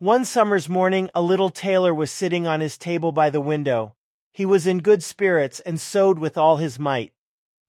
One summer's morning, a little tailor was sitting on his table by the window. He was in good spirits and sewed with all his might.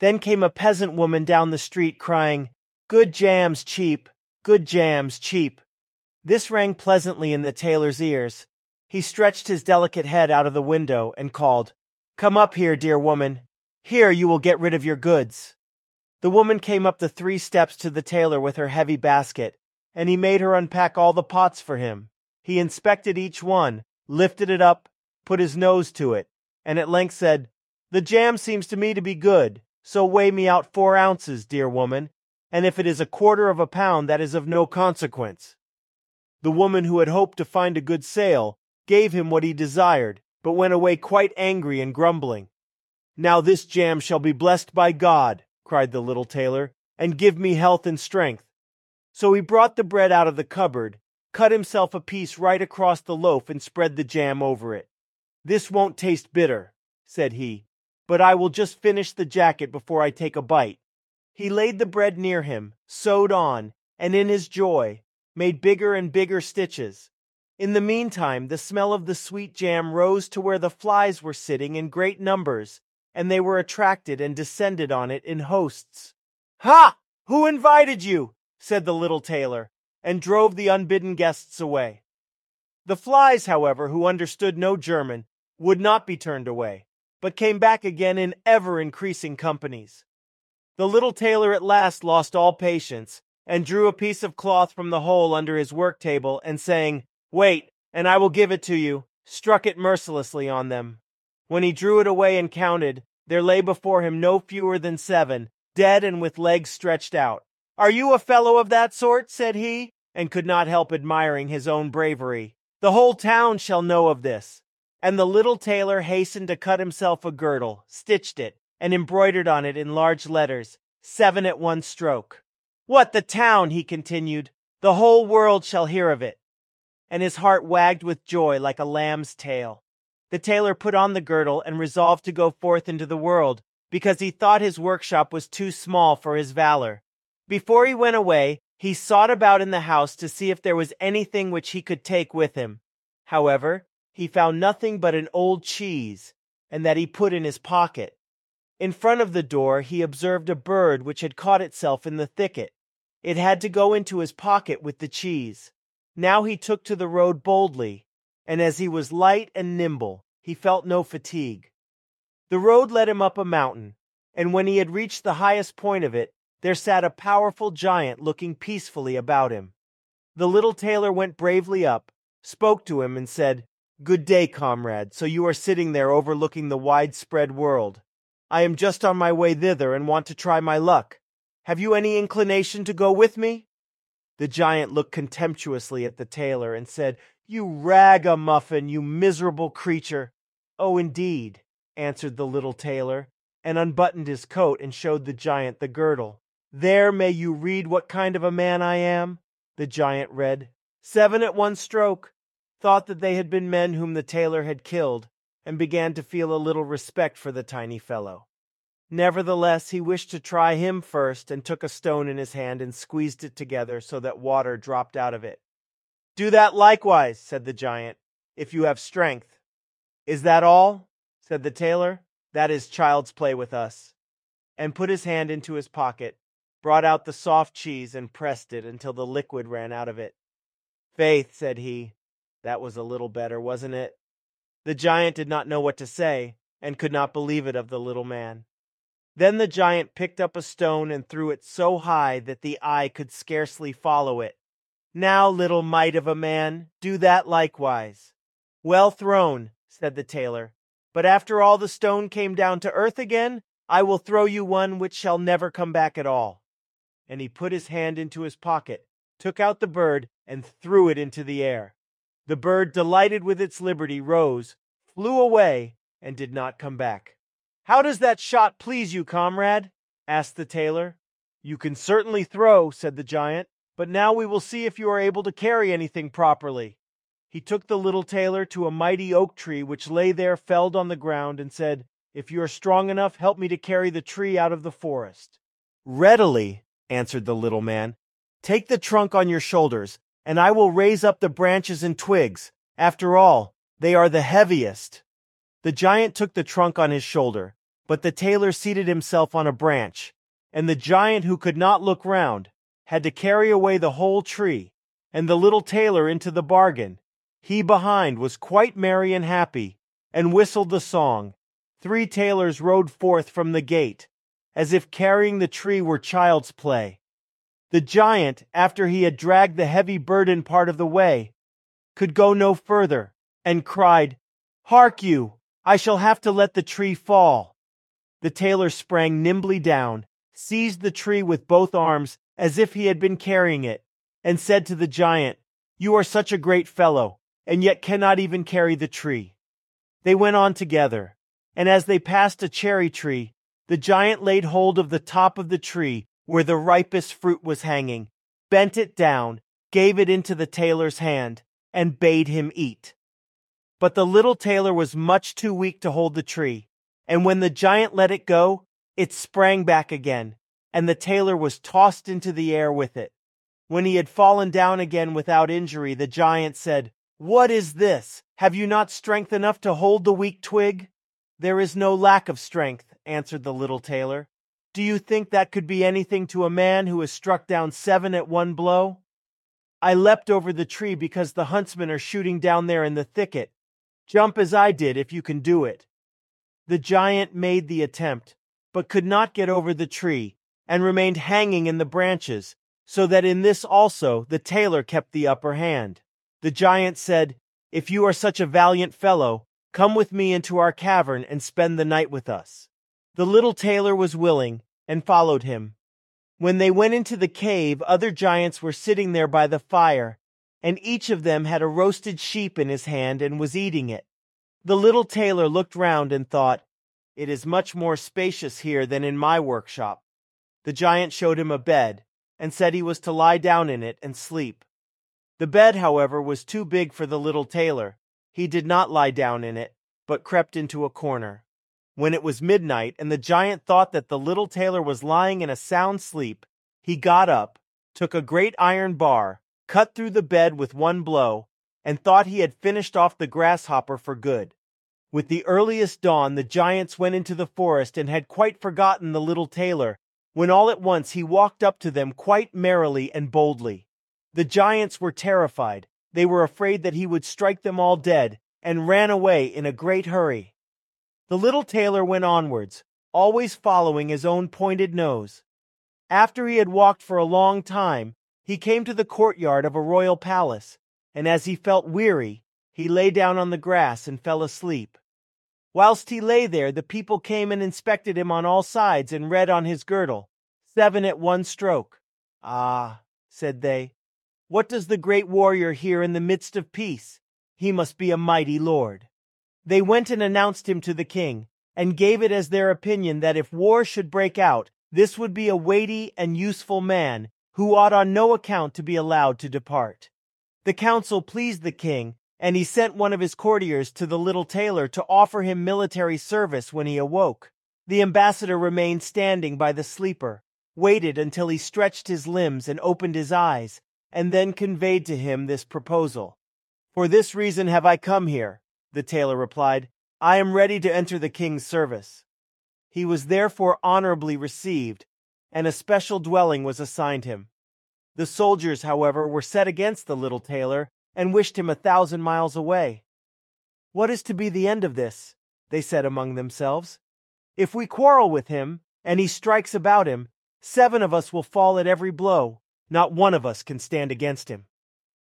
Then came a peasant woman down the street crying, Good jams cheap, good jams cheap. This rang pleasantly in the tailor's ears. He stretched his delicate head out of the window and called, Come up here, dear woman. Here you will get rid of your goods. The woman came up the three steps to the tailor with her heavy basket, and he made her unpack all the pots for him. He inspected each one, lifted it up, put his nose to it, and at length said, The jam seems to me to be good, so weigh me out four ounces, dear woman, and if it is a quarter of a pound, that is of no consequence. The woman who had hoped to find a good sale gave him what he desired, but went away quite angry and grumbling. Now this jam shall be blessed by God, cried the little tailor, and give me health and strength. So he brought the bread out of the cupboard, cut himself a piece right across the loaf, and spread the jam over it. This won't taste bitter, said he, but I will just finish the jacket before I take a bite. He laid the bread near him, sewed on, and in his joy, made bigger and bigger stitches. In the meantime, the smell of the sweet jam rose to where the flies were sitting in great numbers, and they were attracted and descended on it in hosts. Ha! Who invited you? said the little tailor, and drove the unbidden guests away. The flies, however, who understood no German, would not be turned away, but came back again in ever increasing companies. The little tailor at last lost all patience, and drew a piece of cloth from the hole under his work table, and saying, Wait, and I will give it to you, struck it mercilessly on them. When he drew it away and counted, there lay before him no fewer than seven, dead and with legs stretched out. Are you a fellow of that sort? said he, and could not help admiring his own bravery. The whole town shall know of this. And the little tailor hastened to cut himself a girdle, stitched it, and embroidered on it in large letters, seven at one stroke. What, the town, he continued, the whole world shall hear of it. And his heart wagged with joy like a lamb's tail. The tailor put on the girdle and resolved to go forth into the world, because he thought his workshop was too small for his valor. Before he went away, he sought about in the house to see if there was anything which he could take with him. However, he found nothing but an old cheese, and that he put in his pocket. In front of the door he observed a bird which had caught itself in the thicket. It had to go into his pocket with the cheese. Now he took to the road boldly, and as he was light and nimble, he felt no fatigue. The road led him up a mountain, and when he had reached the highest point of it, there sat a powerful giant looking peacefully about him. The little tailor went bravely up, spoke to him, and said, Good day, comrade. So you are sitting there overlooking the widespread world. I am just on my way thither and want to try my luck. Have you any inclination to go with me? The giant looked contemptuously at the tailor and said, You ragamuffin, you miserable creature. Oh, indeed, answered the little tailor, and unbuttoned his coat and showed the giant the girdle. There may you read what kind of a man I am. The giant read, Seven at one stroke, thought that they had been men whom the tailor had killed, and began to feel a little respect for the tiny fellow. Nevertheless, he wished to try him first and took a stone in his hand and squeezed it together so that water dropped out of it. Do that likewise, said the giant, if you have strength. Is that all? said the tailor. That is child's play with us. And put his hand into his pocket, brought out the soft cheese, and pressed it until the liquid ran out of it. Faith, said he, that was a little better, wasn't it? The giant did not know what to say, and could not believe it of the little man. Then the giant picked up a stone and threw it so high that the eye could scarcely follow it. Now, little mite of a man, do that likewise. Well thrown, said the tailor, but after all the stone came down to earth again, I will throw you one which shall never come back at all. And he put his hand into his pocket, took out the bird, and threw it into the air. The bird, delighted with its liberty, rose, flew away, and did not come back. How does that shot please you, comrade? asked the tailor. You can certainly throw, said the giant, but now we will see if you are able to carry anything properly. He took the little tailor to a mighty oak tree which lay there felled on the ground and said, If you are strong enough, help me to carry the tree out of the forest. Readily, answered the little man. Take the trunk on your shoulders, and I will raise up the branches and twigs. After all, they are the heaviest. The giant took the trunk on his shoulder, but the tailor seated himself on a branch, and the giant who could not look round had to carry away the whole tree, and the little tailor into the bargain. He behind was quite merry and happy, and whistled the song. Three tailors rode forth from the gate, as if carrying the tree were child's play. The giant, after he had dragged the heavy burden part of the way, could go no further, and cried, Hark you, I shall have to let the tree fall. The tailor sprang nimbly down, seized the tree with both arms as if he had been carrying it, and said to the giant, You are such a great fellow, and yet cannot even carry the tree. They went on together, and as they passed a cherry tree, the giant laid hold of the top of the tree where the ripest fruit was hanging, bent it down, gave it into the tailor's hand, and bade him eat. But the little tailor was much too weak to hold the tree, and when the giant let it go, it sprang back again, and the tailor was tossed into the air with it. When he had fallen down again without injury, the giant said, What is this? Have you not strength enough to hold the weak twig? There is no lack of strength, answered the little tailor. Do you think that could be anything to a man who has struck down seven at one blow? I leapt over the tree because the huntsmen are shooting down there in the thicket. Jump as I did if you can do it. The giant made the attempt, but could not get over the tree, and remained hanging in the branches, so that in this also the tailor kept the upper hand. The giant said, If you are such a valiant fellow, come with me into our cavern and spend the night with us. The little tailor was willing, and followed him. When they went into the cave, other giants were sitting there by the fire, and each of them had a roasted sheep in his hand and was eating it. The little tailor looked round and thought, It is much more spacious here than in my workshop. The giant showed him a bed, and said he was to lie down in it and sleep. The bed, however, was too big for the little tailor. He did not lie down in it, but crept into a corner. When it was midnight, and the giant thought that the little tailor was lying in a sound sleep, he got up, took a great iron bar, cut through the bed with one blow, and thought he had finished off the grasshopper for good. With the earliest dawn, the giants went into the forest and had quite forgotten the little tailor, when all at once he walked up to them quite merrily and boldly. The giants were terrified. They were afraid that he would strike them all dead, and ran away in a great hurry. The little tailor went onwards, always following his own pointed nose. After he had walked for a long time, he came to the courtyard of a royal palace, and as he felt weary, he lay down on the grass and fell asleep. Whilst he lay there, the people came and inspected him on all sides and read on his girdle, Seven at one stroke. Ah, said they, what does the great warrior here in the midst of peace? He must be a mighty lord. They went and announced him to the king, and gave it as their opinion that if war should break out, this would be a weighty and useful man, who ought on no account to be allowed to depart. The counsel pleased the king, and he sent one of his courtiers to the little tailor to offer him military service when he awoke. The ambassador remained standing by the sleeper, waited until he stretched his limbs and opened his eyes, and then conveyed to him this proposal. For this reason have I come here, the tailor replied. I am ready to enter the king's service. He was therefore honorably received, and a special dwelling was assigned him. The soldiers, however, were set against the little tailor and wished him a thousand miles away. What is to be the end of this? They said among themselves. If we quarrel with him, and he strikes about him, seven of us will fall at every blow. Not one of us can stand against him.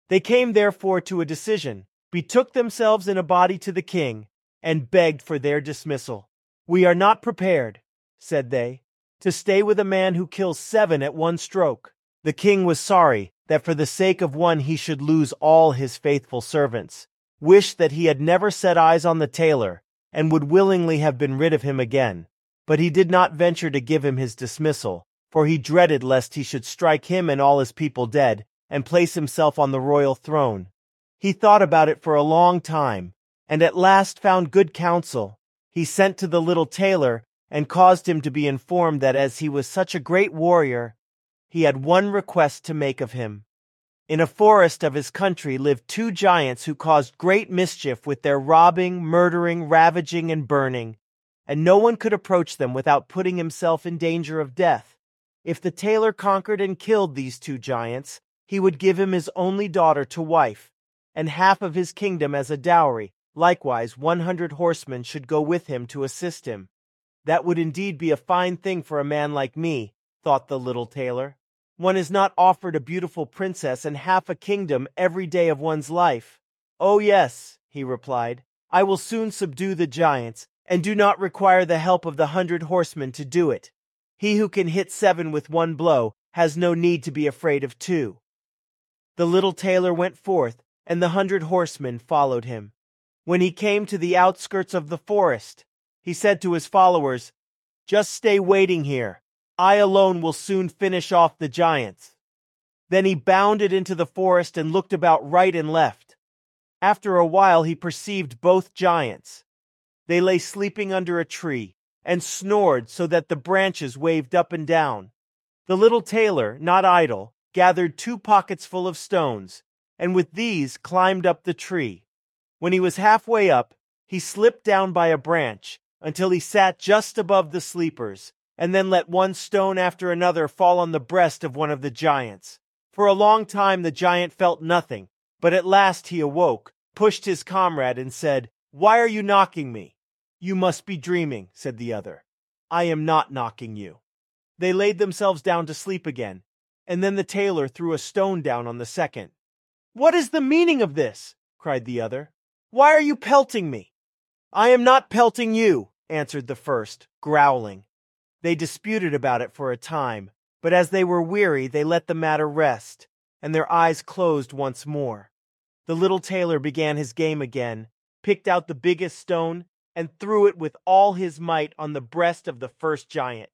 They came therefore to a decision, betook themselves in a body to the king, and begged for their dismissal. We are not prepared, said they, to stay with a man who kills seven at one stroke. The king was sorry, that for the sake of one he should lose all his faithful servants, wished that he had never set eyes on the tailor, and would willingly have been rid of him again. But he did not venture to give him his dismissal, for he dreaded lest he should strike him and all his people dead, and place himself on the royal throne. He thought about it for a long time, and at last found good counsel. He sent to the little tailor, and caused him to be informed that as he was such a great warrior, he had one request to make of him. In a forest of his country lived two giants who caused great mischief with their robbing, murdering, ravaging, and burning, and no one could approach them without putting himself in danger of death. If the tailor conquered and killed these two giants, he would give him his only daughter to wife, and half of his kingdom as a dowry. Likewise, one hundred horsemen should go with him to assist him. That would indeed be a fine thing for a man like me, thought the little tailor. One is not offered a beautiful princess and half a kingdom every day of one's life. Oh, yes, he replied, I will soon subdue the giants, and do not require the help of the hundred horsemen to do it. He who can hit seven with one blow has no need to be afraid of two. The little tailor went forth, and the hundred horsemen followed him. When he came to the outskirts of the forest, he said to his followers, Just stay waiting here. I alone will soon finish off the giants. Then he bounded into the forest and looked about right and left. After a while he perceived both giants. They lay sleeping under a tree and snored so that the branches waved up and down. The little tailor, not idle, gathered two pockets full of stones, and with these climbed up the tree. When he was halfway up, he slipped down by a branch until he sat just above the sleepers and then let one stone after another fall on the breast of one of the giants. For a long time the giant felt nothing, but at last he awoke, pushed his comrade, and said, Why are you knocking me? You must be dreaming, said the other. I am not knocking you. They laid themselves down to sleep again, and then the tailor threw a stone down on the second. What is the meaning of this? cried the other. Why are you pelting me? I am not pelting you, answered the first, growling. They disputed about it for a time, but as they were weary, they let the matter rest, and their eyes closed once more. The little tailor began his game again, picked out the biggest stone, and threw it with all his might on the breast of the first giant.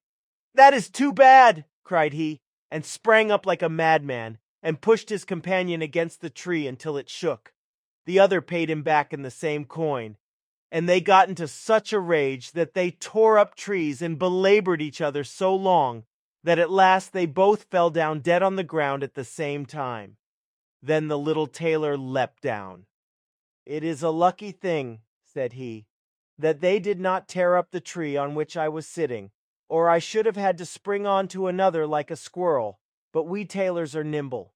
That is too bad, cried he, and sprang up like a madman, and pushed his companion against the tree until it shook. The other paid him back in the same coin, and they got into such a rage that they tore up trees and belabored each other so long that at last they both fell down dead on the ground at the same time. Then the little tailor leapt down. It is a lucky thing, said he, that they did not tear up the tree on which I was sitting, or I should have had to spring on to another like a squirrel, but we tailors are nimble.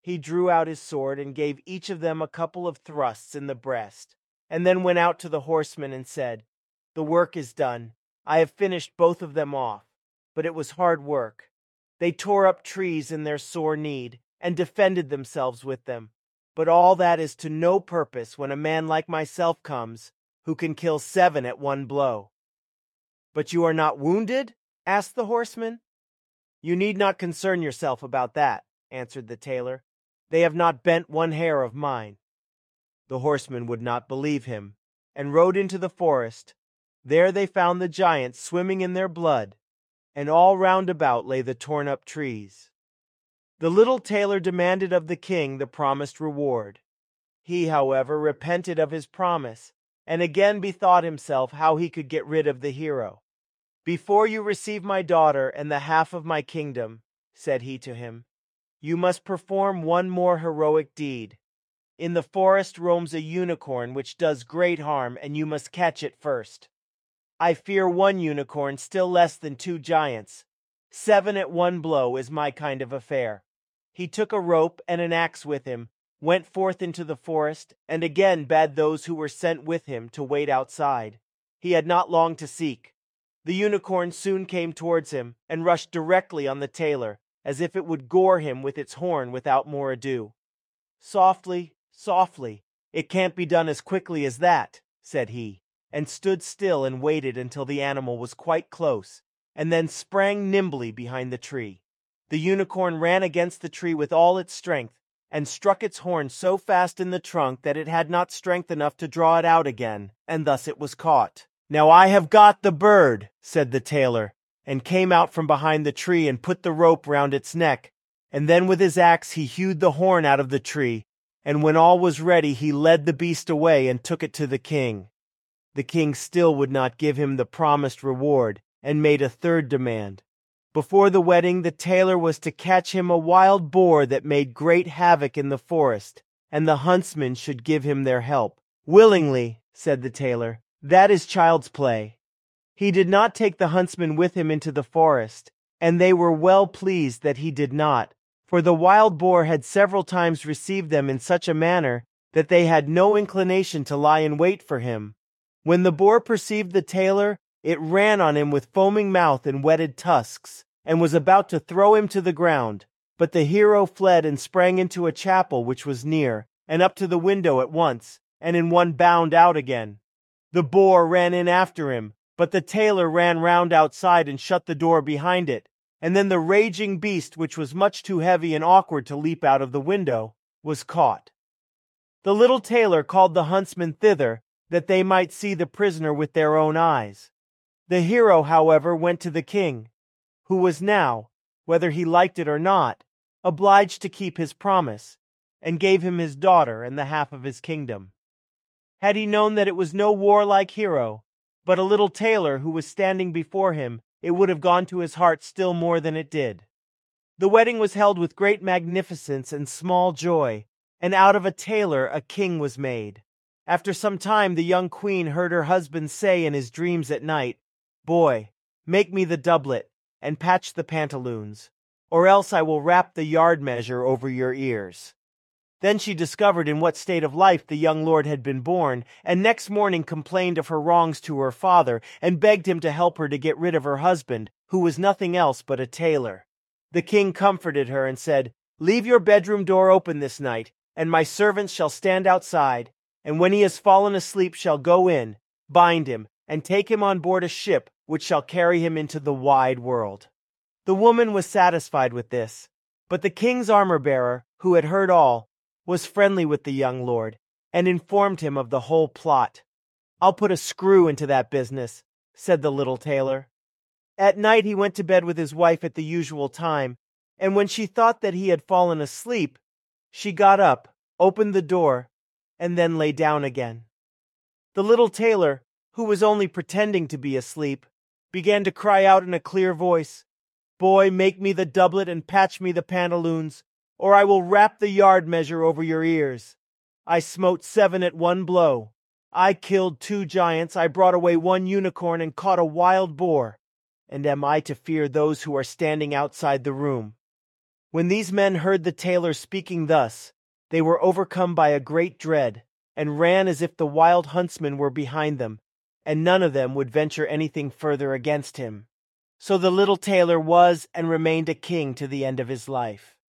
He drew out his sword and gave each of them a couple of thrusts in the breast and then went out to the horsemen and said, The work is done. I have finished both of them off. But it was hard work. They tore up trees in their sore need, and defended themselves with them. But all that is to no purpose when a man like myself comes, who can kill seven at one blow. But you are not wounded? asked the horseman. You need not concern yourself about that, answered the tailor. They have not bent one hair of mine. The horsemen would not believe him, and rode into the forest. There they found the giants swimming in their blood, and all round about lay the torn up trees. The little tailor demanded of the king the promised reward. He, however, repented of his promise, and again bethought himself how he could get rid of the hero. Before you receive my daughter and the half of my kingdom, said he to him, you must perform one more heroic deed. In the forest roams a unicorn which does great harm, and you must catch it first. I fear one unicorn still less than two giants. Seven at one blow is my kind of affair. He took a rope and an axe with him, went forth into the forest, and again bade those who were sent with him to wait outside. He had not long to seek. The unicorn soon came towards him, and rushed directly on the tailor, as if it would gore him with its horn without more ado. Softly, softly. It can't be done as quickly as that, said he, and stood still and waited until the animal was quite close, and then sprang nimbly behind the tree. The unicorn ran against the tree with all its strength, and struck its horn so fast in the trunk that it had not strength enough to draw it out again, and thus it was caught. Now I have got the bird, said the tailor, and came out from behind the tree and put the rope round its neck, and then with his axe he hewed the horn out of the tree, and when all was ready, he led the beast away and took it to the king. The king still would not give him the promised reward, and made a third demand. Before the wedding, the tailor was to catch him a wild boar that made great havoc in the forest, and the huntsmen should give him their help. Willingly, said the tailor, that is child's play. He did not take the huntsmen with him into the forest, and they were well pleased that he did not, for the wild boar had several times received them in such a manner that they had no inclination to lie in wait for him. When the boar perceived the tailor, it ran on him with foaming mouth and whetted tusks, and was about to throw him to the ground. But the hero fled and sprang into a chapel which was near, and up to the window at once, and in one bound out again. The boar ran in after him, but the tailor ran round outside and shut the door behind it. And then the raging beast, which was much too heavy and awkward to leap out of the window, was caught. The little tailor called the huntsmen thither, that they might see the prisoner with their own eyes. The hero, however, went to the king, who was now, whether he liked it or not, obliged to keep his promise, and gave him his daughter and the half of his kingdom. Had he known that it was no warlike hero, but a little tailor who was standing before him, it would have gone to his heart still more than it did. The wedding was held with great magnificence and small joy, and out of a tailor a king was made. After some time the young queen heard her husband say in his dreams at night, Boy, make me the doublet, and patch the pantaloons, or else I will wrap the yard measure over your ears. Then she discovered in what state of life the young lord had been born, and next morning complained of her wrongs to her father, and begged him to help her to get rid of her husband, who was nothing else but a tailor. The king comforted her and said, Leave your bedroom door open this night, and my servants shall stand outside, and when he has fallen asleep shall go in, bind him, and take him on board a ship which shall carry him into the wide world. The woman was satisfied with this, but the king's armor bearer, who had heard all, was friendly with the young lord, and informed him of the whole plot. I'll put a screw into that business, said the little tailor. At night he went to bed with his wife at the usual time, and when she thought that he had fallen asleep, she got up, opened the door, and then lay down again. The little tailor, who was only pretending to be asleep, began to cry out in a clear voice, Boy, make me the doublet and patch me the pantaloons, or I will wrap the yard measure over your ears. I smote seven at one blow. I killed two giants, I brought away one unicorn and caught a wild boar. And am I to fear those who are standing outside the room? When these men heard the tailor speaking thus, they were overcome by a great dread, and ran as if the wild huntsmen were behind them, and none of them would venture anything further against him. So the little tailor was and remained a king to the end of his life.